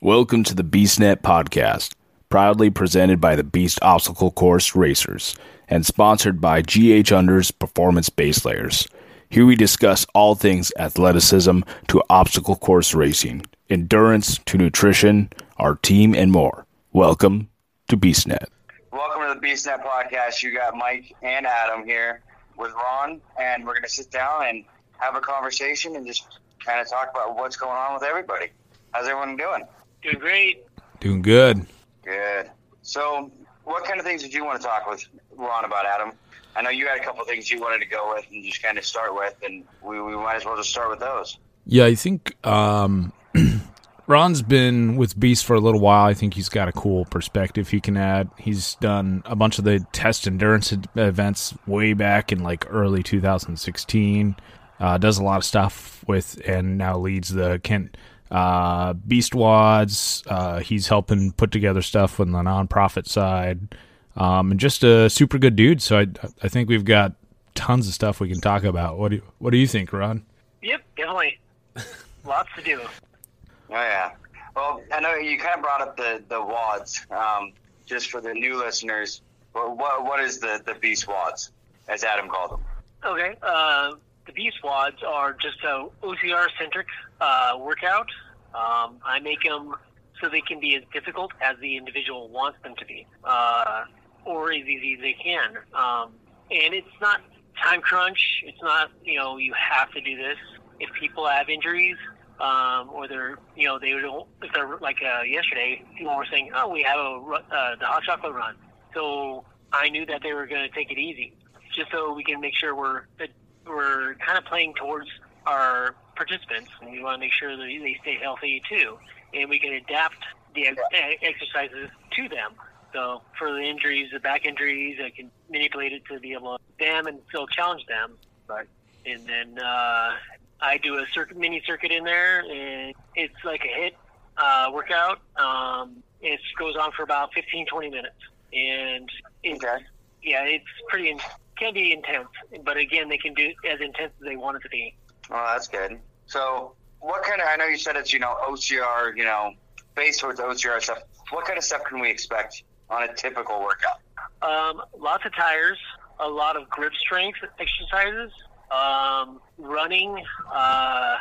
Welcome to the BeastNet podcast, proudly presented by the Beast Obstacle Course Racers and sponsored by GH Unders Performance Base Layers. Here we discuss all things athleticism to obstacle course racing, endurance to nutrition, our team, and more. Welcome to BeastNet. Welcome to the BeastNet podcast. You got Mike and Adam here with Ron, and we're going to sit down and have a conversation and just kind of talk about what's going on with everybody. How's everyone doing? Doing great. Doing good. Good. So, what kind of things did you want to talk with Ron about, Adam? I know you had a couple of things you wanted to go with and just kind of start with, and we, we might as well just start with those. Yeah, I think um, Ron's been with Beast for a little while. I think he's got a cool perspective he can add. He's done a bunch of the test endurance events way back in like early 2016. Uh, does a lot of stuff with and now leads the Kent uh, Beast WODs. Uh, he's helping put together stuff on the nonprofit side. Um, and just a super good dude. So I, I think we've got tons of stuff we can talk about. What do you, what do you think, Ron? Yep, definitely. Lots to do. Oh yeah. Well, I know you kind of brought up the the WODs. Um, just for the new listeners, what what, what is the the beast WODs, as Adam called them? Okay. Uh, the Beast WODs are just a OCR centric uh, workout. Um, I make them so they can be as difficult as the individual wants them to be, uh, or as easy as they can. Um, and it's not time crunch. It's not you know you have to do this. If people have injuries, um, or they're you know they don't if they're like uh, yesterday people were saying oh we have a uh, the hot chocolate run so I knew that they were going to take it easy just so we can make sure we're we're kind of playing towards our participants and we want to make sure that they stay healthy too and we can adapt the ex- e- exercises to them so for the injuries the back injuries I can manipulate it to be able to them and still challenge them but and then uh, I do a circuit, mini circuit in there, and it's like a HIIT uh, workout. Um, it goes on for about 15, 20 minutes, and it's, Okay. yeah, it's pretty in, can be intense. But again, they can do as intense as they want it to be. Oh, that's good. So, what kind of? I know you said it's you know OCR, you know, based towards OCR stuff. What kind of stuff can we expect on a typical workout? Um, lots of tires, a lot of grip strength exercises, um, running, uh,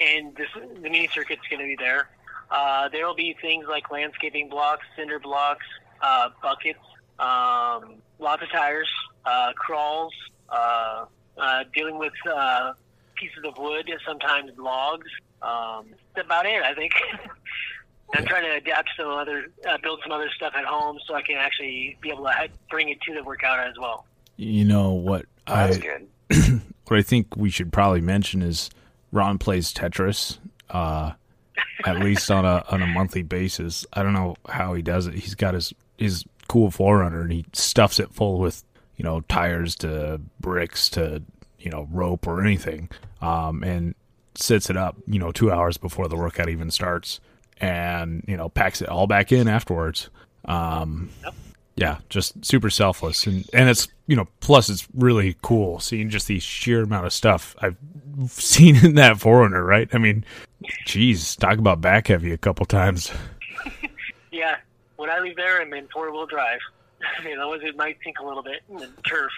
and this, the mini circuit's going to be there. Uh, there will be things like landscaping blocks, cinder blocks, uh, buckets, um, lots of tires, uh, crawls, uh, uh, dealing with uh, pieces of wood, sometimes logs. Um, that's about it, I think. I'm trying to adapt some other, uh, build some other stuff at home so I can actually be able to ha- bring it to the workout as well. You know what That's I good. what I think we should probably mention is Ron plays Tetris, uh, at least on a on a monthly basis. I don't know how he does it. He's got his his cool 4Runner and he stuffs it full with you know tires to bricks to you know rope or anything, um, and sits it up you know two hours before the workout even starts, and you know packs it all back in afterwards. Um, yeah, just super selfless, and and it's you know plus it's really cool seeing just the sheer amount of stuff I've seen in that 4Runner. Right? I mean, geez, talk about back heavy a couple times. Yeah, when I leave there, I'm in four wheel drive. you know, it might sink a little bit in the turf.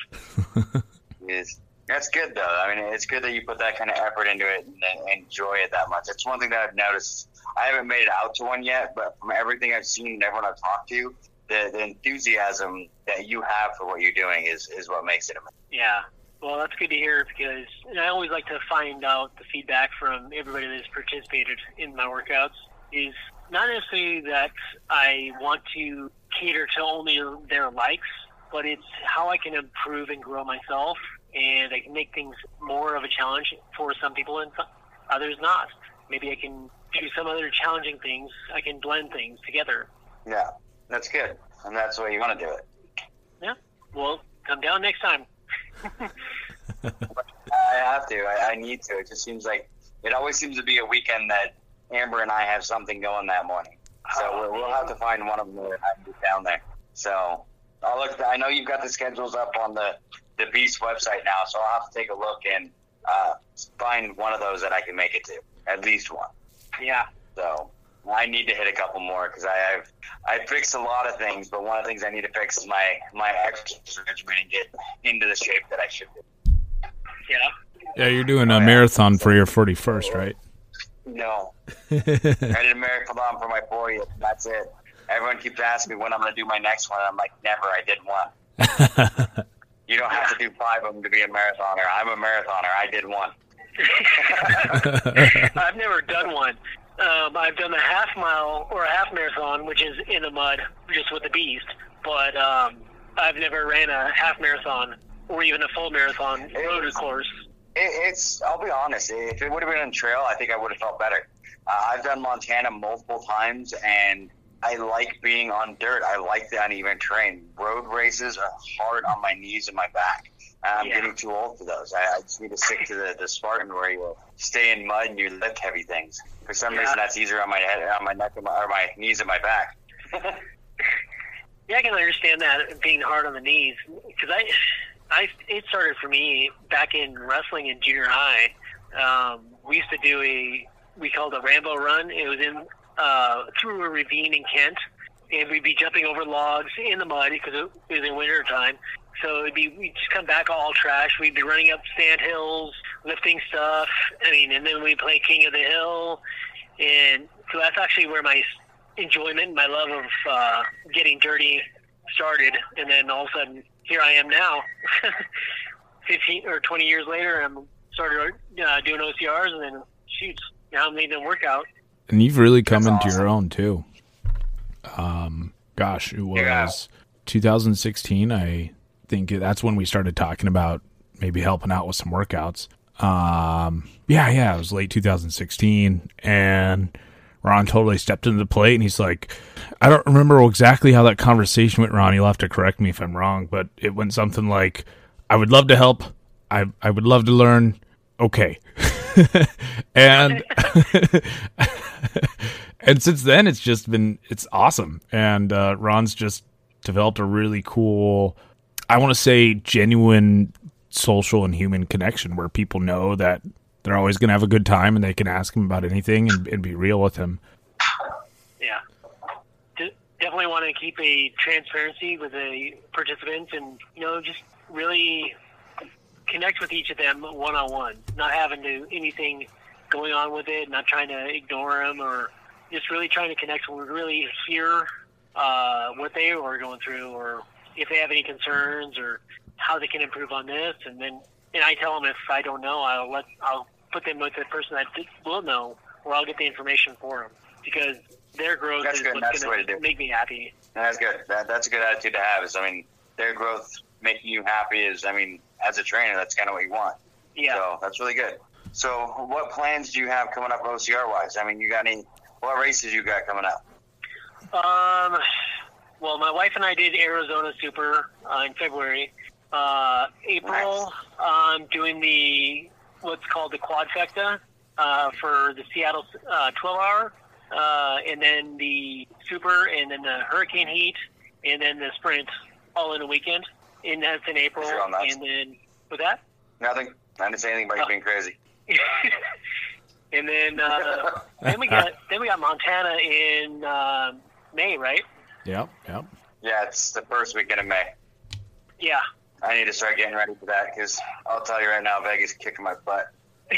Is that's good though. I mean, it's good that you put that kind of effort into it and, and enjoy it that much. It's one thing that I've noticed. I haven't made it out to one yet, but from everything I've seen and everyone I've talked to, the, the enthusiasm that you have for what you're doing is, is what makes it amazing. Yeah. Well, that's good to hear because and I always like to find out the feedback from everybody that's participated in my workouts. Is not necessarily that I want to cater to only their likes, but it's how I can improve and grow myself, and I can make things more of a challenge for some people and some, others not. Maybe I can do some other challenging things. I can blend things together. Yeah, that's good, and that's the way you want to do it. Yeah. Well, come down next time. I have to. I, I need to. It just seems like it always seems to be a weekend that Amber and I have something going that morning. So we'll, we'll have to find one of them to get down there. So I'll look. I know you've got the schedules up on the the Beast website now, so I'll have to take a look and uh, find one of those that I can make it to. At least one. Yeah. So I need to hit a couple more because I've I fixed a lot of things, but one of the things I need to fix is my my exercise regimen and get into the shape that I should. be. Yeah. Yeah, you're doing a marathon for your 41st, right? No, I did a marathon for my 40th. That's it. Everyone keeps asking me when I'm going to do my next one. I'm like, never. I did one. you don't have to do five of them to be a marathoner. I'm a marathoner. I did one. I've never done one. Um, I've done a half mile or a half marathon, which is in the mud, just with the beast. But um, I've never ran a half marathon or even a full marathon road course. It, it's. I'll be honest. If it would have been on trail, I think I would have felt better. Uh, I've done Montana multiple times, and I like being on dirt. I like the uneven terrain. Road races are hard on my knees and my back. I'm Yeah. getting too old for those. I, I just need to stick to the, the Spartan where you stay in mud and you lift heavy things. For some Yeah. reason, that's easier on my head, on my neck, and my, or my knees and my back. Yeah, I can understand that being hard on the knees because I, I it started for me back in wrestling in junior high. Um, we used to do a we called a Rambo run. It was in uh, through a ravine in Kent, and we'd be jumping over logs in the mud because it was in winter time. So it'd be we'd just come back all trash. We'd be running up sand hills, lifting stuff. I mean, and then we'd play King of the Hill, and so that's actually where my enjoyment, my love of uh, getting dirty started, and then all of a sudden here I am now, fifteen or twenty years later. I'm started uh, doing OCRs, and then shoots. Now I'm leading a workout. And you've really come That's into awesome. your own too. Um, gosh, it was Yeah. 2016. I think that's when we started talking about maybe helping out with some workouts. Um, yeah, yeah, it was late 2016, and Ron totally stepped into the plate, and he's like, I don't remember exactly how that conversation went, Ron. You'll have to correct me if I'm wrong, but it went something like, "I would love to help. I I would love to learn. Okay." and and since then it's just been it's awesome and uh, ron's just developed a really cool i want to say genuine social and human connection where people know that they're always going to have a good time and they can ask him about anything and, and be real with him Yeah. De- definitely want to keep a transparency with the participants and, you know, just really connect with each of them one on one, not having to anything going on with it, not trying to ignore them or just really trying to connect and really hear uh, what they are going through or if they have any concerns or how they can improve on this. And then, and I tell them if I don't know, I'll let, I'll put them with the person that will know or I'll get the information for them because their growth That's is good. what's going to make me happy. And that's good. That, that's a good attitude to have. Is I mean, their growth making you happy is. I mean, as a trainer, that's kind of what you want. Yeah. So that's really good. So, what plans do you have coming up OCR wise? I mean, you got any? What races you got coming up? Um, well, my wife and I did Arizona Super uh, in February. Uh, April, I'm doing the what's called the Quadfecta uh, for the Seattle uh, 12 hour, uh, and then the Super, and then the Hurricane Heat, and then the Sprint all in a weekend. And that's in April. You're that. And then with that, Nothing. I didn't say anything about you being crazy. and then uh, then we got then we got Montana in uh, May, right? yep yep Yeah, it's the first weekend of May. Yeah. I need to start getting ready for that because I'll tell you right now, Vegas kicking my butt.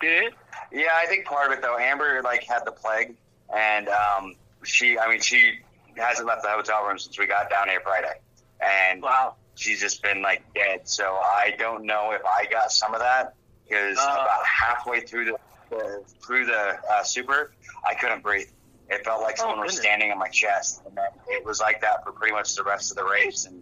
Did? Yeah, I think part of it though, Amber like had the plague, and um, she, I mean, she hasn't left the hotel room since we got down here Friday, and Wow. she's just been like dead. So I don't know if I got some of that because Uh. about halfway through the, the through the uh, super, I couldn't breathe. It felt like Oh, someone was standing on my chest, and then it was like that for pretty much the rest of the race. And uh,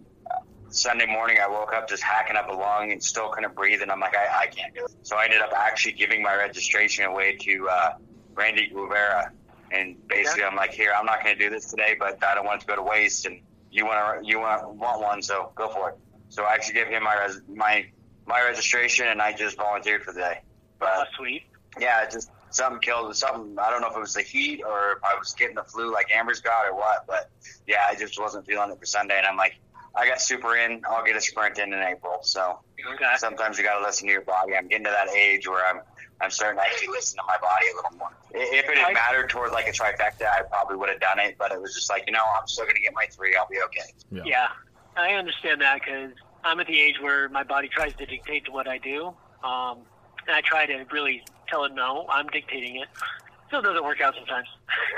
Sunday morning, I woke up just hacking up a lung and still couldn't breathe, and I'm like, I, I can't do it. So I ended up actually giving my registration away to uh, Randy Guevara, and basically, I'm like, here, I'm not going to do this today, but I don't want it to go to waste, and you want to you want want one, so go for it. So I actually gave him my res- my my registration, and I just volunteered for the day. But Oh, sweet. yeah, just something killed something. I don't know if it was the heat or if I was getting the flu like Amber's got or what, but yeah, I just wasn't feeling it for Sunday, and I'm like, I got super in. I'll get a sprint in in April. So Okay. sometimes you got to listen to your body. I'm getting to that age where I'm I'm starting to actually listen to my body a little more. If it had mattered toward like a trifecta, I probably would have done it. But it was just like, you know, I'm still gonna get my three. I'll be okay. Yeah. Yeah, I understand that because I'm at the age where my body tries to dictate to what I do, um, and I try to really tell it no. I'm dictating it. Still doesn't work out sometimes.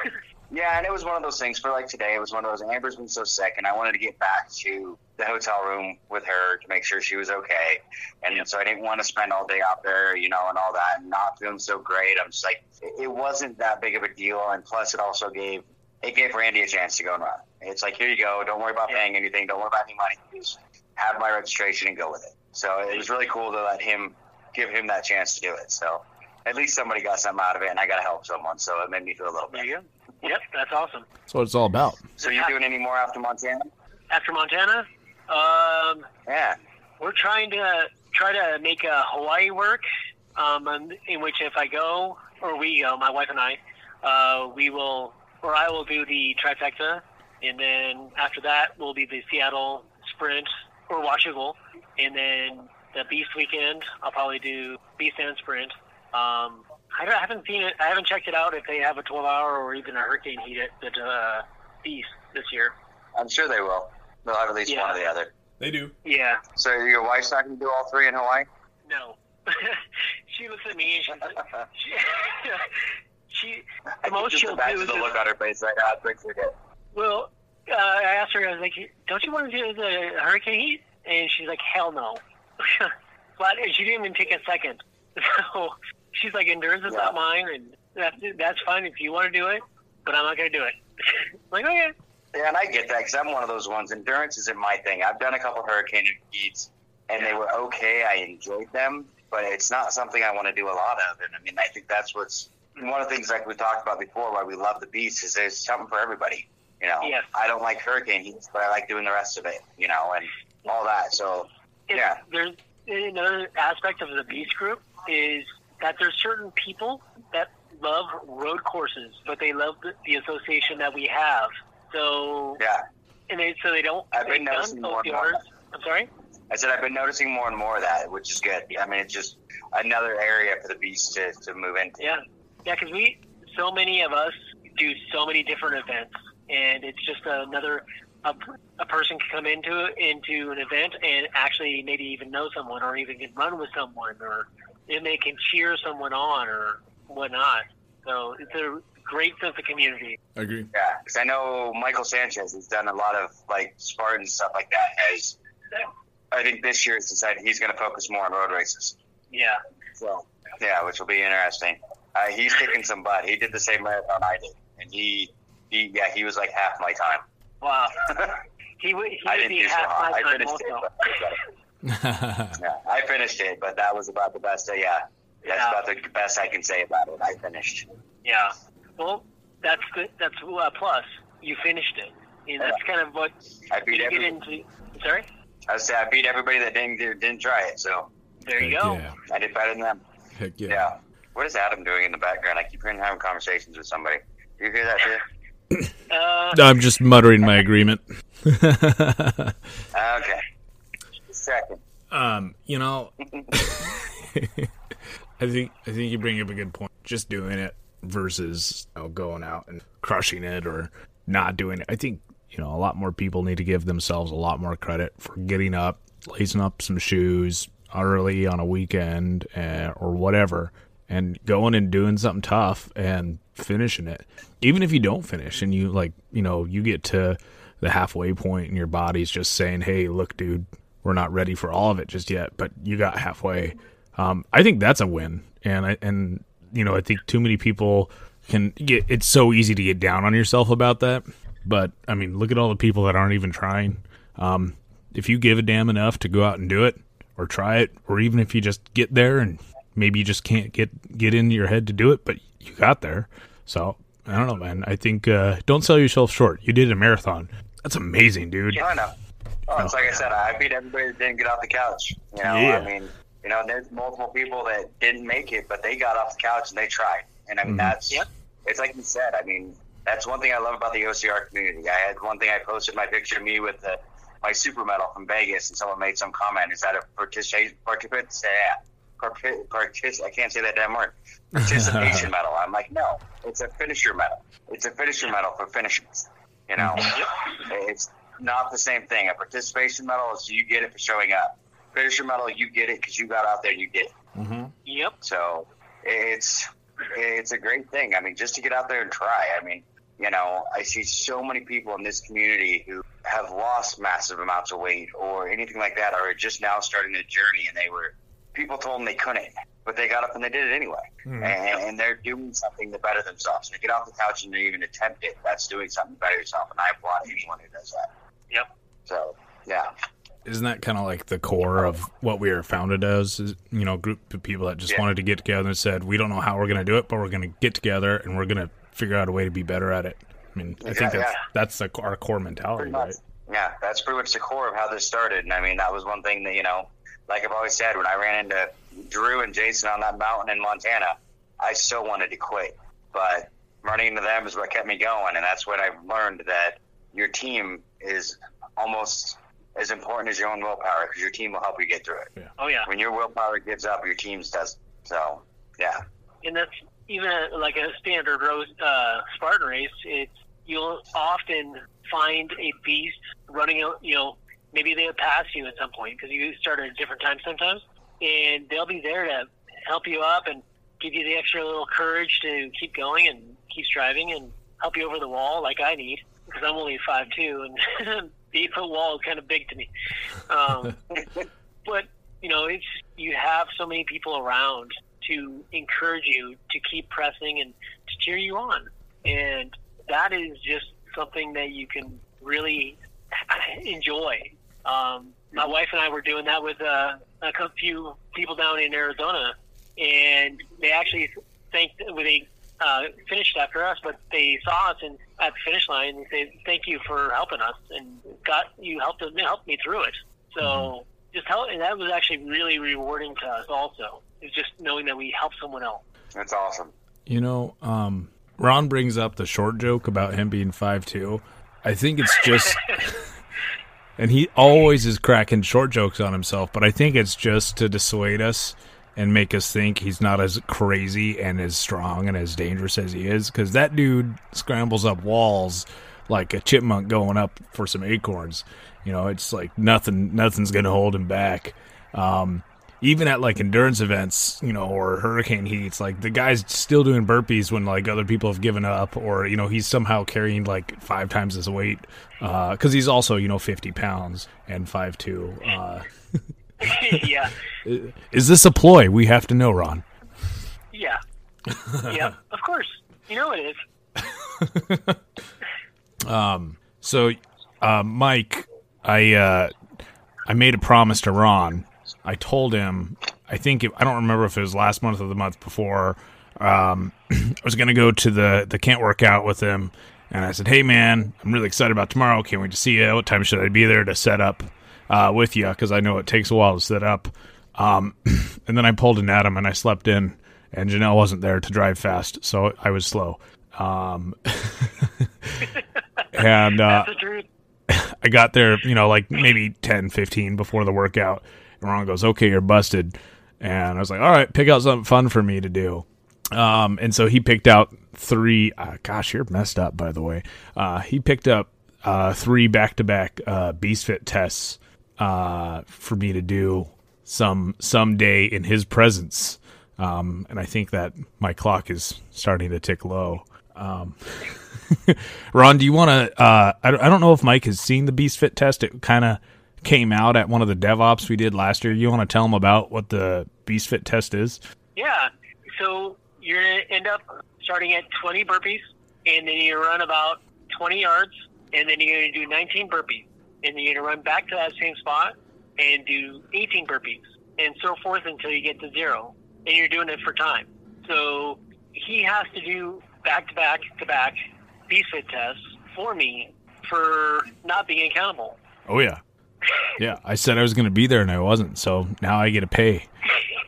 Yeah, and it was one of those things for like today. It was one of those. Amber's been so sick, and I wanted to get back to the hotel room with her to make sure she was okay. And so I didn't want to spend all day out there, you know, and all that, and not feeling so great. I'm just like, it wasn't that big of a deal, and plus, it also gave it gave Randy a chance to go and run. It's like, here you go. Don't worry about Yeah. paying anything. Don't worry about any money. Just have my registration and go with it. So it was really cool to let him give him that chance to do it. So at least somebody got something out of it, and I got to help someone. So it made me feel a little better. bit. you go. Yep, that's awesome. That's what it's all about. So you're doing any more after Montana? After Montana, um, Yeah. we're trying to try to make a Hawaii work. Um, in which if I go or we go, my wife and I, uh, we will or I will do the trifecta, and then after that will be the Seattle Sprint or Washougal, and then the Beast weekend I'll probably do Beast and Sprint. Um, I, I haven't seen it. I haven't checked it out if they have a 12 hour or even a hurricane heat at the uh, Beast this year. I'm sure they will. They'll have at least Yeah. one or the other. They do. Yeah. So your wife's not going to do all three in Hawaii? No. she looks at me and she's she, she I the most just she'll imagine do is the look on her face right now. I think she did. well, uh, I asked her, I was like, don't you want to do the hurricane heat? And she's like, hell no. but she didn't even take a second. So she's like, endurance is Yeah. not mine, and that's that's fine if you want to do it, but I'm not going to do it. like, okay. Yeah, and I get that because I'm one of those ones. Endurance isn't my thing. I've done a couple hurricane heats, and they were okay. I enjoyed them, but it's not something I want to do a lot of. And I mean, I think that's what's one of the things like we talked about before. Why we love the beast is there's something for everybody. You know, Yes. I don't like hurricane heats, but I like doing the rest of it. You know, and all that. So It's, Yeah. There's another aspect of the Beast Group is that there's certain people that love road courses, but they love the, the association that we have. So yeah, and they so they don't. I've been noticing more and more. I'm sorry. I said I've been noticing more and more of that, which is good. I mean, it's just another area for the beast to, to move into. Yeah, yeah, because we so many of us do so many different events, and it's just another. A, a person can come into into an event and actually maybe even know someone, or even can run with someone, or then they can cheer someone on, or whatnot. So it's a great sense of community. I agree. Yeah, because I know Michael Sanchez has done a lot of like Spartan stuff like that. As I think this year has decided he's going to focus more on road races. Yeah, So yeah, which will be interesting. Uh, he's kicking some butt. He did the same marathon I did, and he, he yeah, he was like half my time. wow. He would he I would didn't be do so half my I time also. But, yeah, I finished it, but that was about the best. Uh, yeah, that's Yeah. about the best I can say about it. I finished. Yeah. Well, that's good. That's uh, plus you finished it. And that's kind of what I beat you get everybody. into. Sorry. I say I beat everybody that didn't didn't try it. So There you Heck go. Yeah. I did better than them. Heck yeah. Yeah. What is Adam doing in the background? I keep hearing him having conversations with somebody. Do you hear that too? Uh, I'm just muttering my agreement. Okay. Second. um, you know, I think I think you bring up a good point. Just doing it versus you know, going out and crushing it or not doing it. I think you know a lot more people need to give themselves a lot more credit for getting up, lacing up some shoes early on a weekend uh, or whatever, and going and doing something tough and finishing it. Even if you don't finish and you like, you know, you get to the halfway point and your body's just saying, "Hey, look, dude, we're not ready for all of it just yet, but you got halfway." Um, I think that's a win, and I and you know I think too many people can get. It's so easy to get down on yourself about that, but I mean, look at all the people that aren't even trying. Um, if you give a damn enough to go out and do it, or try it, or even if you just get there and maybe you just can't get get in your head to do it, but you got there. So I don't know, man. I think uh, don't sell yourself short. You did a marathon. That's amazing, dude. Yeah, I know. Oh, it's like I said, I beat everybody that didn't get off the couch. You know, Yeah. I mean, you know, there's multiple people that didn't make it, but they got off the couch and they tried. And I mean, Mhm. that's, Yep. it's like you said, I mean, that's one thing I love about the OCR community. I had one thing I posted my picture of me with the, my super medal from Vegas, and someone made some comment. Is that a participation, participant, yeah, partic- partic- I can't say that damn word. Participation medal. I'm like, no, it's a finisher medal. It's a finisher medal for finishers. You know, it's not the same thing. A participation medal is you get it for showing up. Finisher medal, you get it because you got out there and you did it. Mm-hmm. Yep. So it's it's a great thing. I mean, just to get out there and try. I mean, you know, I see so many people in this community who have lost massive amounts of weight or anything like that, or are just now starting the journey, and they were people told them they couldn't, but they got up and they did it anyway, hmm. and, and they're doing something to better themselves. And to get off the couch and to even attempt it, that's doing something to better yourself. And I applaud anyone who does that. Yep. So yeah, Isn't that kind of like the core of what we are founded as? Is, you know, group of people that just Yeah. wanted to get together and said, "We don't know how we're going to do it, but we're going to get together and we're going to figure out a way to be better at it." I mean, I think that's yeah. that's the, our core mentality, right? Yeah, that's pretty much the core of how this started. And I mean, that was one thing that, you know, like I've always said, when I ran into Drew and Jason on that mountain in Montana, I still wanted to quit. But running into them is what kept me going. And that's when I learned that your team is almost as important as your own willpower because your team will help you get through it. Oh yeah. When your willpower gives up, your team's does. So, yeah. and that's even a, like a standard road uh, Spartan race. It's you'll often find a beast running out. You know, maybe they'll pass you at some point because you start at a different time sometimes, and they'll be there to help you up and give you the extra little courage to keep going and keep striving and help you over the wall like I need because I'm only five two and the eight foot wall is kind of big to me. Um, but you know, it's you have so many people around to encourage you to keep pressing and to cheer you on, and that is just something that you can really enjoy. Um, my wife and I were doing that with uh, a few people down in Arizona, and they actually thanked well, they uh, finished after us, but they saw us and at the finish line and said, "Thank you for helping us and got you helped us helped me through it." So just help, and that was actually really rewarding to us. Also, is just knowing that we helped someone else. That's awesome. You know, um, Ron brings up the short joke about him being five two. I think it's just, and he always is cracking short jokes on himself. But I think it's just to dissuade us and make us think he's not as crazy and as strong and as dangerous as he is. Because that dude scrambles up walls like a chipmunk going up for some acorns. You know, it's like nothing, nothing's gonna hold him back. Um, even at like endurance events, you know, or hurricane heats, like the guy's still doing burpees when like other people have given up, or you know, he's somehow carrying like five times his weight because he's also you know fifty pounds and five two. Uh, yeah, is this a ploy? We have to know, Ron. yeah, yeah. Of course, you know it is. um. So, uh, Mike, I uh, I made a promise to Ron. I told him. I think it, I don't remember if it was last month or the month before. Um, I was going to go to the the can't work out with him, and I said, "Hey, man, I'm really excited about tomorrow. Can't wait to see you. What time should I be there to set up uh, with you? Because I know it takes a while to set up." Um, and then I pulled an Adam, and I slept in, and Janelle wasn't there to drive fast, so I was slow. Um, and uh, That's the truth. I got there, you know, like maybe 10, 15 before the workout. And Ron goes, okay, you're busted. And I was like, all right, pick out something fun for me to do. Um, and so he picked out three. Uh, gosh, you're messed up, by the way. Uh, he picked up uh, three back to back Beast Fit tests uh, for me to do some someday in his presence. Um, and I think that my clock is starting to tick low. Um, Ron, do you want to? Uh, I, don't- I don't know if Mike has seen the Beast Fit test. It kind of came out at one of the DevOps we did last year. You want to tell him about what the Beast Fit test is? Yeah. So you're gonna end up starting at 20 burpees, and then you run about 20 yards, and then you're gonna do 19 burpees, and then you're gonna run back to that same spot and do 18 burpees, and so forth until you get to zero. And you're doing it for time. So he has to do back to back to back beast fit tests for me for not being accountable. Oh yeah, yeah. I said I was going to be there and I wasn't, so now I get to pay.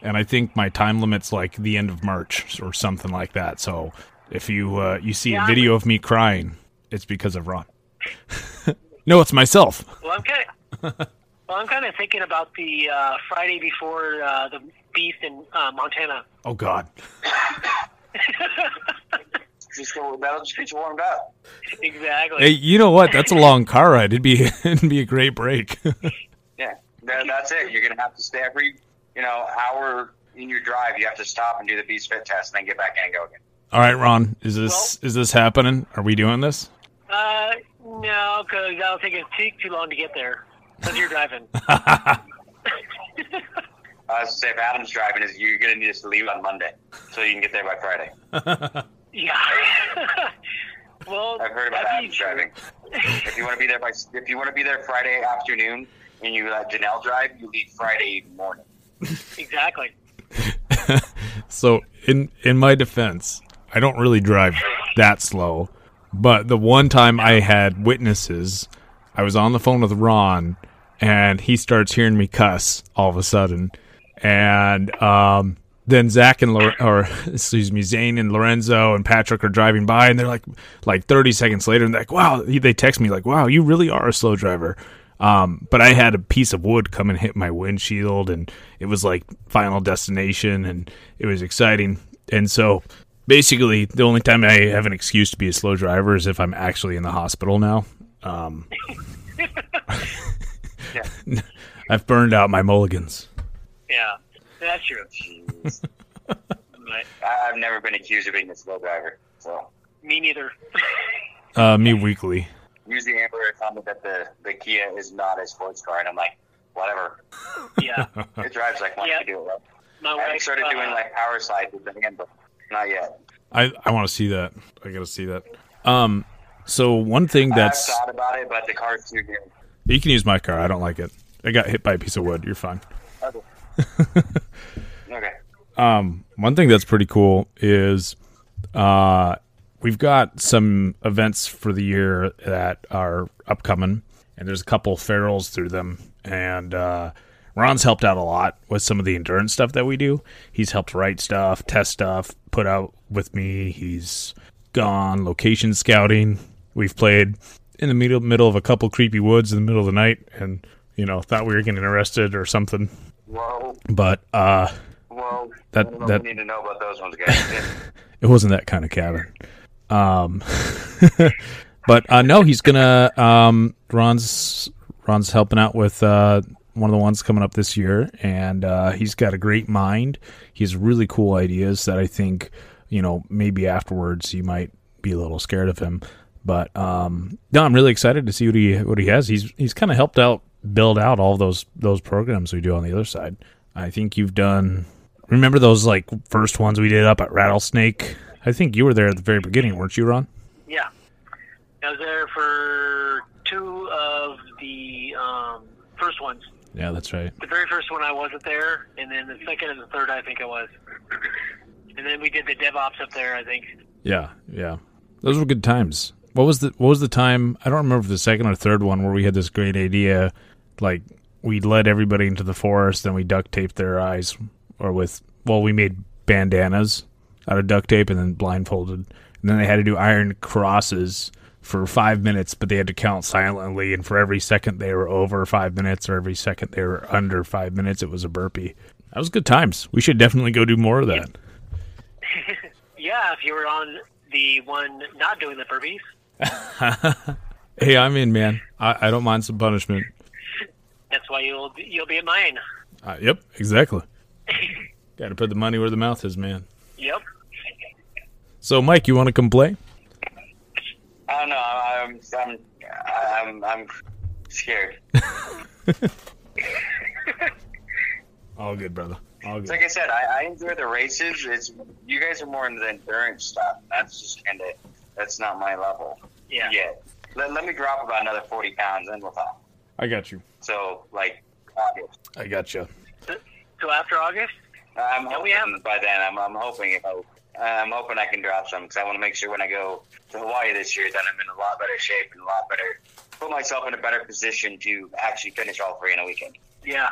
And I think my time limit's like the end of March or something like that. So if you uh, you see Yeah, a video of me crying, it's because of Ron. no, it's myself. Well, I'm kind of well, I'm kind of thinking about the uh, Friday before uh, the beast in uh, Montana. Oh God. Just go, that'll just get you warmed up. Exactly. Hey, you know what? That's a long car ride. It'd be it'd be a great break. Yeah, that, that's it. You're gonna have to stay every, you know, hour in your drive. You have to stop and do the beast fit test, and then get back in and go again. All right, Ron. Is this is this happening? Are we doing this? Uh, no, because that'll take us too, too long to get there. Because you're driving. I was to say, if Adam's driving, is you're gonna need us to leave on Monday, so you can get there by Friday. yeah. well, I've heard about that'd Adam's driving. If you want to be there by, if you want to be there Friday afternoon, and you let Janelle drive, you leave Friday morning. Exactly. So in in my defense, I don't really drive that slow. But the one time I had witnesses, I was on the phone with Ron, and he starts hearing me cuss all of a sudden, and um, then Zach and Lor- or excuse me, Zane and Lorenzo and Patrick are driving by, and they're like, like thirty seconds later, and they're like, "Wow!" They text me like, "Wow, you really are a slow driver." Um, but I had a piece of wood come and hit my windshield, and it was like Final Destination, and it was exciting. And so, basically, the only time I have an excuse to be a slow driver is if I'm actually in the hospital now. Um, Yeah. I've burned out my mulligans. Yeah, that's true. I, I've never been accused of being a slow driver, so me neither. Uh, me weekly. usually Amber would tell that the the Kia is not a sports car, and I'm like, whatever. yeah. It drives like one Yeah. to do it. Right? My I wife started uh, doing like power slide with the handbook. Not yet. I, I want to see that. I gotta see that. Um, so one thing that's I've thought about it, but the car's too good. you can use my car. I don't like it. I got hit by a piece of wood. You're fine. Okay. okay. Um, one thing that's pretty cool is uh, we've got some events for the year that are upcoming, and there's a couple ferals through them. And uh, Ron's helped out a lot with some of the endurance stuff that we do. He's helped write stuff, test stuff, put out with me. He's gone location scouting. We've played in the middle middle of a couple creepy woods in the middle of the night, and you know thought we were getting arrested or something. Whoa. But uh, Whoa. That- that- we need to know about those ones, guys. it wasn't that kind of cabin. Um, but uh, no, he's gonna. Um, Ron's Ron's helping out with uh, one of the ones coming up this year, and uh, he's got a great mind. He has really cool ideas that I think you know maybe afterwards you might be a little scared of him. But um, no, I'm really excited to see what he what he has. He's he's kind of helped out build out all those those programs we do on the other side. I think you've done. Remember those like first ones we did up at Rattlesnake? I think you were there at the very beginning, weren't you, Ron? Yeah. I was there for two of the um, first ones. Yeah, that's right. The very first one I wasn't there, and then the second and the third I think I was. And then we did the DevOps up there, I think. Yeah, yeah. Those were good times. What was the What was the time? I don't remember the second or third one where we had this great idea, like we led everybody into the forest, and we duct taped their eyes, or with well, we made bandanas out of duct tape and then blindfolded, and then they had to do iron crosses for five minutes, but they had to count silently, and for every second they were over five minutes, or every second they were under five minutes, it was a burpee. That was good times. We should definitely go do more of that. Yeah, if you were on the one not doing the burpees. Hey, I'm in, man. I, I don't mind some punishment. That's why you'll be- you'll be at mine. Uh, yep, exactly. Got to put the money where the mouth is, man. Yep. So, Mike, you want to come play? Oh, I don't know. I'm, I'm, I'm, I'm scared. All good, brother. All good. like I said, I, I enjoy the races. It's you guys are more into the endurance stuff. That's just kind of that's not my level Yeah. yet. Let, let me drop about another forty pounds, and we'll talk. I got you. So like, August. I got you. So after August, I'm Yeah, hoping we have- by then. I'm, I'm hoping if I, Uh, I'm hoping I can drop some because I want to make sure when I go to Hawaii this year that I'm in a lot better shape and a lot better, put myself in a better position to actually finish all three in a weekend. yeah.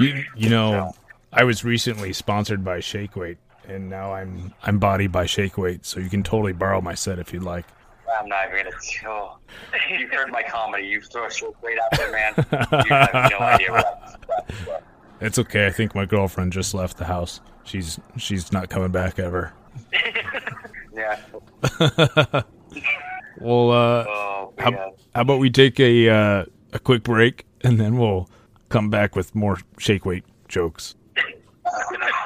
You, you know, I was recently sponsored by Shake Weight, and now I'm I'm body by Shake Weight, so you can totally borrow my set if you'd like. I'm not even gonna. Oh, you've heard my comedy. You throw a short weight out there, man. You have no idea what I'm It's okay. I think my girlfriend just left the house. She's she's not coming back ever. Yeah. Well, uh, Oh, how, yeah. how about we take a uh, a quick break and then we'll come back with more shake weight jokes.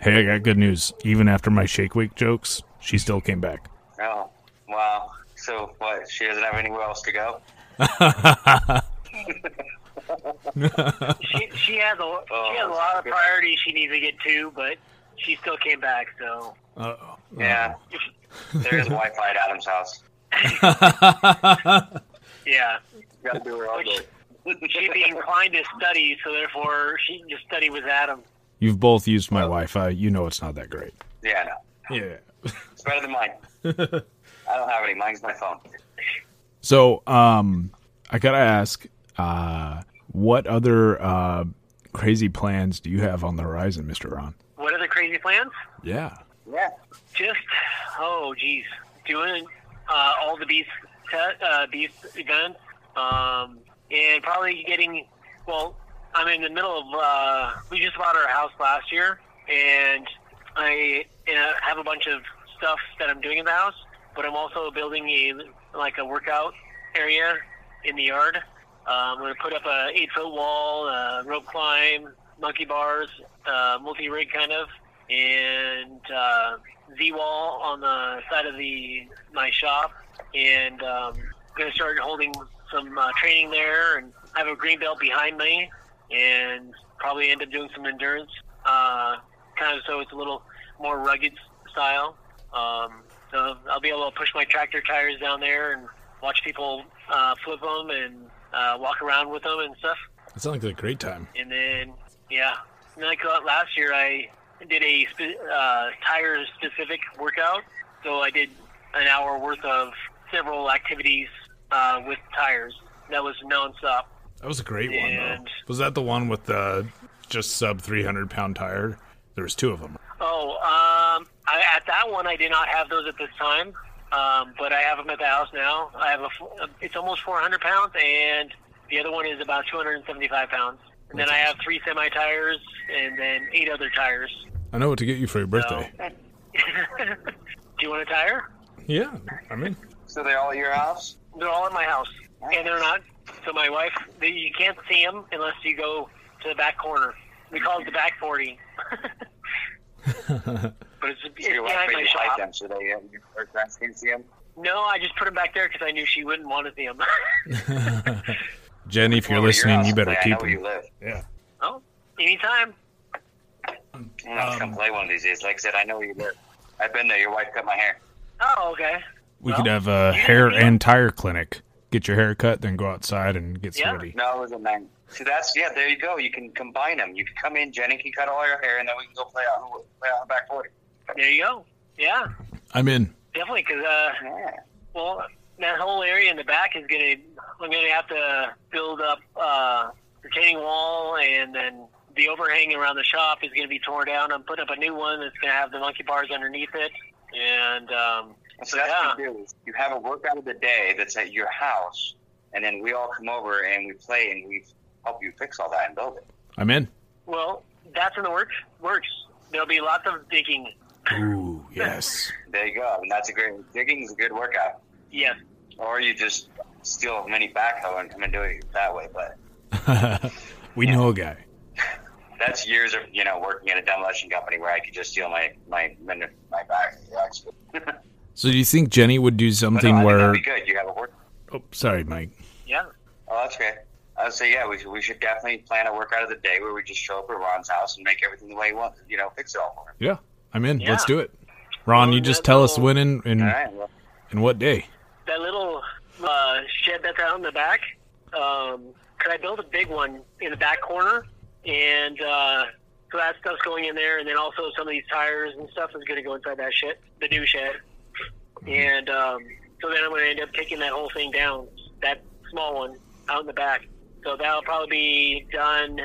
Hey, I got good news. Even after my shake weight jokes, she still came back. Oh, wow. So what? She doesn't have anywhere else to go. She she has a she has a oh, lot of priorities she needs to get to, but she still came back. So Uh-oh. Yeah. there is Wi-Fi at Adam's house. yeah, Got to do her all day. she'd be inclined to study, so therefore she can just study with Adam. You've both used my Wi-Fi. You know it's not that great. Yeah, no. Yeah. It's better than mine. I don't have any. Mine's my phone. So, um, I gotta ask, uh, what other uh, crazy plans do you have on the horizon, Mister Ron? What other crazy plans? Yeah. Yeah. Just oh geez, doing uh, all the beast te- uh, beast events, um, and probably getting. Well, I'm in the middle of. Uh, we just bought our house last year, and I uh, have a bunch of stuff that I'm doing in the house, but I'm also building a like a workout area in the yard. Uh, I'm going to put up a eight foot wall, uh, rope climb, monkey bars, uh, multi rig kind of, and uh, Z wall on the side of the my shop, and um, going to start holding some uh, training there, and I have a green belt behind me, and probably end up doing some endurance, uh, kind of so it's a little more rugged style. Um, so I'll be able to push my tractor tires down there and watch people uh, flip them and uh, walk around with them and stuff. That sounds like a great time. And then, yeah, and like uh, last year, I did a uh, tire specific workout. So I did an hour worth of several activities uh, with tires. That was nonstop. That was a great one, though. Was that the one with the just sub three hundred pound tire? There was two of them. Oh, um, I, at that one, I did not have those at this time, um, but I have them at the house now. I have a, f- it's almost 400 pounds, and the other one is about 275 pounds. And then I have three semi tires, and then eight other tires. I know what to get you for your birthday. Do you want a tire? Yeah, I mean, So they're all at your house? They're all at my house, and they're not. So my wife, you can't see them unless you go to the back corner. We call it the back 40. but it's, it's So your behind my you shop. them so they uh, your first friends can see them? No, I just put them back there because I knew she wouldn't want to see them. Jenny, if you're Over your listening, you better play. Keep know where you them. Yeah. oh, anytime. I'm gonna have to come play one of these days. Like I said, I know where you live. I've been there. Your wife cut my hair. Oh, okay. We Well, could have a hair and tire clinic. Get your hair cut, then go outside and get Yeah. sweaty. No, it was a man. See, that's yeah. There you go. You can combine them. You can come in. Jenny can cut all your hair, and then we can go play out play out in the back forty. There you go. Yeah, I'm in. definitely. Because uh, Yeah. well, that whole area in the back is gonna. I'm gonna have to build up uh, retaining wall, and then the overhang around the shop is gonna be torn down. I'm putting up a new one that's gonna have the monkey bars underneath it, and um, So that's Yeah. what you do. You have a workout of the day that's at your house, and then we all come over and we play and we help you fix all that and build it. I'm in. well, that's in the works. Works. There'll be lots of digging. Ooh, yes. There you go. And that's a great digging is a good workout. Yes. Or you just steal a mini backhoe and come and do it that way. But we know a guy. that's years of you know working at a demolition company where I could just steal my my my, my back. Yeah, So do you think Jenny would do but no, something I think where? that'd be good. You have a work. Oh, sorry, Mike. Yeah. Oh, that's great. I would say, yeah, we should, we should definitely plan a workout of the day where we just show up at Ron's house and make everything the way he wants. You know, fix it all for him. Yeah, I'm in. Yeah. Let's do it. Ron, Well, you just that's tell us when and and, All right. Well, and what day. that little uh, shed that's out in the back. Um, Could I build a big one in the back corner? And uh, so that stuff's going in there, and then also some of these tires and stuff is going to go inside that shit, the new shed. And um, so then I'm going to end up taking that whole thing down, that small one out in the back. So that'll probably be done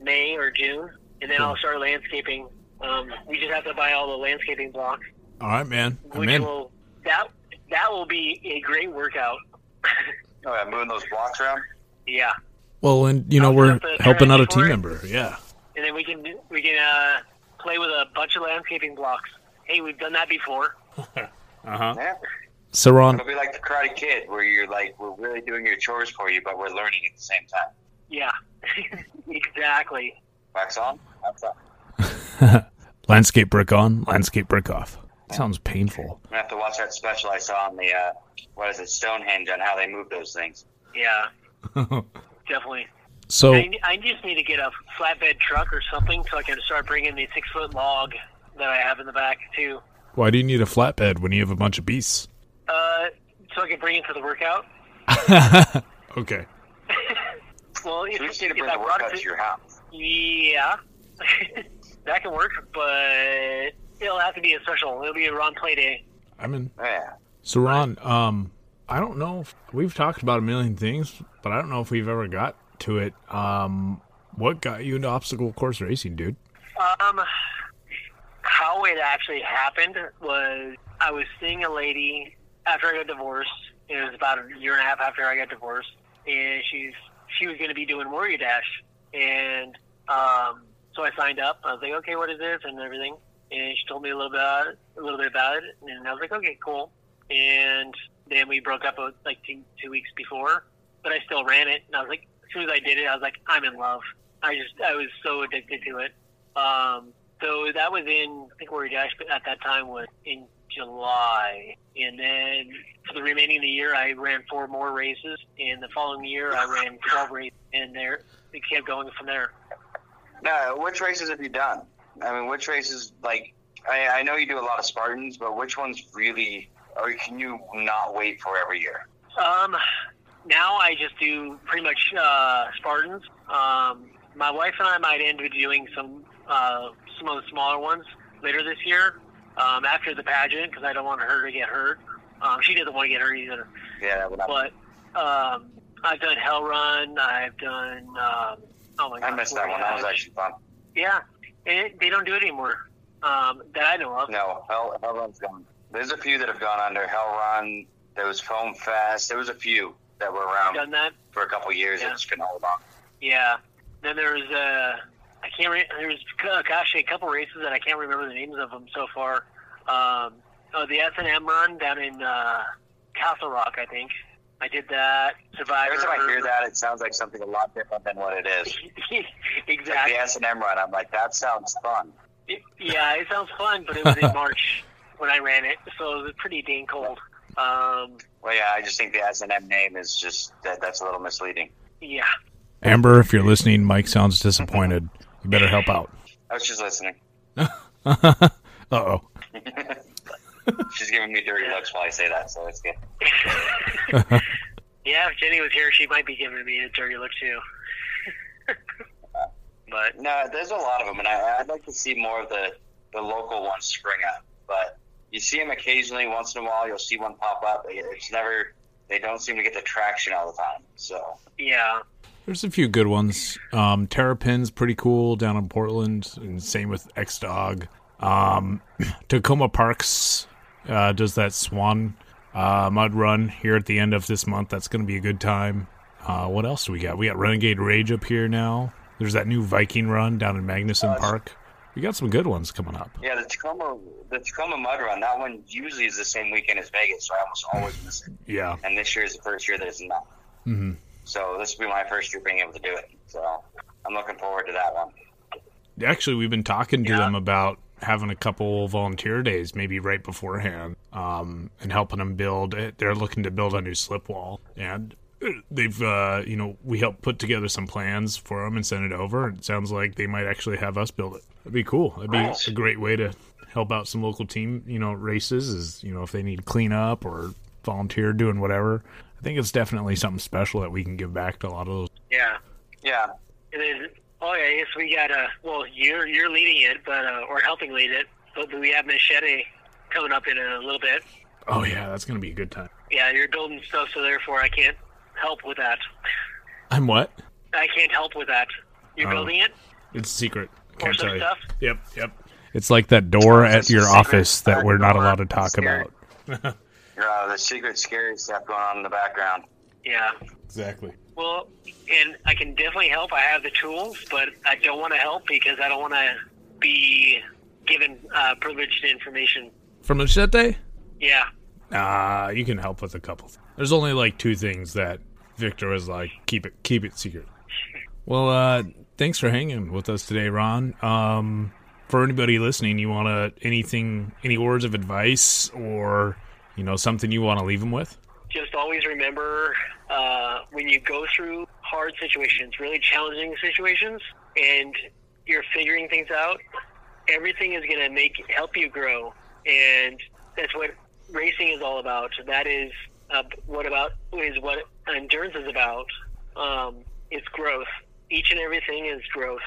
May or June, and then I'll start landscaping. Um, we just have to buy all the landscaping blocks, All right, man. I'm which in. will that that will be a great workout. Oh, yeah, moving those blocks around. yeah, Well, and you know we're set up the helping out a team it. member. Yeah. and then we can we can uh, play with a bunch of landscaping blocks. Hey, we've done that before. Uh huh. Yeah. So Ron, It'll be like the Karate Kid, where you're like, we're really doing your chores for you, but we're learning at the same time. Yeah, exactly. Wax on, wax off. landscape brick on, landscape brick off. Sounds painful. I have to watch that special I saw on the uh, what is it, Stonehenge, on how they move those things. Yeah, definitely. So I, I just need to get a flatbed truck or something so I can start bringing the six foot log that I have in the back too. Why do you need a flatbed when you have a bunch of beasts? Uh, so I can bring it to the workout. Okay. Well, if, So you just need to bring the brought workout it to your house. Yeah, that can work, but it'll have to be a special. It'll be a Ron play day. I'm in. Yeah. So Ron, um, I don't know if we've talked about a million things, but I don't know if we've ever got to it. Um, what got you into obstacle course racing, dude? Um, how it actually happened was I was seeing a lady after I got divorced. It was about a year and a half after I got divorced, and she's she was going to be doing Warrior Dash, and um, so I signed up. I was like, okay, what is this and everything, and she told me a little bit about it, a little bit about it, and I was like, okay, cool. And then we broke up uh, like two, two weeks before, but I still ran it, and I was like, as soon as I did it, I was like, I'm in love. I just I was so addicted to it. Um, so that was in, I think Warrior Dash at that time was in July. And then for the remaining of the year, I ran four more races. And the following year, I ran 12 races. And there, it kept going from there. Now, which races have you done? I mean, which races, like, I, I know you do a lot of Spartans, but which ones really, or can you not wait for every year? Um, now I just do pretty much uh, Spartans. Um, my wife and I might end up doing some uh, some of the smaller ones later this year um, after the pageant because I don't want her to get hurt. Um, she doesn't want to get hurt either. Yeah, that would not, But um, I've done Hell Run. I've done. Um, oh my god! I missed that one. That was actually fun. Yeah, it, they don't do it anymore um, that I know of. No, Hell, Hell Run's gone. There's a few that have gone under. Hell Run, there was Foam Fest. There was a few that were around Done that? for a couple years Yeah. just couldn't hold on. Yeah. Then there was uh, I can't. Re- there was uh, gosh, a couple races that I can't remember the names of them so far. Um, oh, the S and M run down in uh, Castle Rock, I think. I did that. Survivor. Every time I hear that, it sounds like something a lot different than what it is. Like exactly. the S and M run, I'm like, that sounds fun. It- yeah, it sounds fun, but it was in March when I ran it, so it was pretty dang cold. Um, Well, yeah, I just think the S and M name is just that. That's a little misleading. yeah. Amber, if you're listening, Mike sounds disappointed. You better help out. I was just listening. Uh oh. She's giving me dirty looks while I say that, so it's good. Yeah, if Jenny was here, she might be giving me a dirty look too. but No, there's a lot of them, and I, I'd like to see more of the the local ones spring up. But you see them occasionally, once in a while. You'll see one pop up. It's never. They don't seem to get the traction all the time. So yeah, There's a few good ones. Um, Terrapin's pretty cool down in Portland, and same with X Dog. Um, Tacoma Parks uh, does that Swan uh, mud run here at the end of this month. That's going to be a good time. Uh, what else do we got? We got Renegade Rage up here now. There's that new Viking run down in Magnuson Park. We got some good ones coming up. yeah, the Tacoma the Tacoma Mud Run. That one usually is the same weekend as Vegas, so I almost always miss it. Yeah. And this year is the first year that it's not. hmm So this will be my first year being able to do it. So I'm looking forward to that one. Actually, we've been talking to Yeah. them about having a couple volunteer days, maybe right beforehand, um, and helping them build. It. They're looking to build a new slip wall, and they've, uh, you know, we helped put together some plans for them and send it over. It sounds like they might actually have us build it. That'd be cool. That'd be Nice. a great way to help out some local team, you know, races. Is you know if they need cleanup or volunteer doing whatever. I think it's definitely something special that we can give back to a lot of those. Yeah. Yeah. And then, oh yeah, I guess we got uh, well, you're you're leading it, but uh, or helping lead it. But we have Machete coming up in a little bit. Oh yeah, that's gonna be a good time. Yeah, you're building stuff, so therefore I can't help with that. I'm what? I can't help with that. You're Oh. building it It's a secret. or Can't some tell you. stuff. Yep, yep. It's like that door at your secret office that we're not allowed to talk about. Uh, the secret scary stuff going on in the background. Yeah. Exactly. Well, and I can definitely help. I have the tools, but I don't want to help because I don't want to be given uh, privileged information. From Machete? Yeah. Uh, you can help with a couple. There's only like two things that Victor was like, keep it, keep it secret. Well, uh, thanks for hanging with us today, Ron. Um, for anybody listening, you want to anything, any words of advice, or you know something you want to leave them with? Just always remember uh, when you go through hard situations, really challenging situations, and you're figuring things out, everything is going to make help you grow, and that's what racing is all about. That is uh, what about is what endurance is about. Um, it's growth. Each and everything is growth,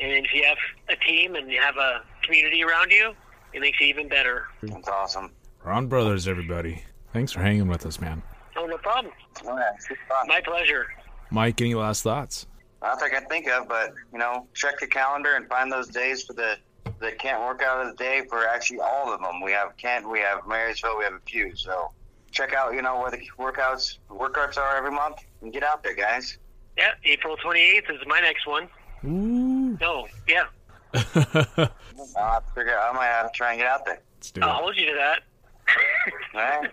and if you have a team and you have a community around you, it makes it even better. That's awesome. Ron Brothers, everybody. Thanks for hanging with us, man. Oh, no problem. Yeah, it's good fun. My pleasure. Mike, any last thoughts? Not that I can think of, but you know, check the calendar and find those days for the the Kent workout of the day for actually all of them. We have Kent, we have Marysville, we have a few. So check out, you know, where the workouts workouts are every month and get out there, guys. Yeah, April 28th is my next one. Ooh. No, yeah, I'll have to figure I might have to try and get out there. Let's do I'll hold you to that. All right.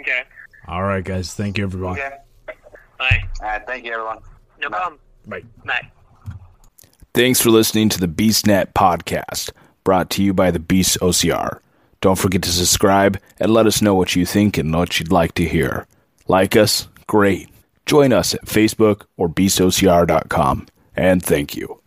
okay, All right, guys. Thank you, everyone. Okay. bye. All right. Thank you, everyone. No Bye. problem. Bye. Bye. Thanks for listening to the BeastNet podcast, brought to you by the Beast OCR. Don't forget to subscribe and let us know what you think and what you'd like to hear. Like us? Great. Join us at Facebook or beastocr.com. And thank you.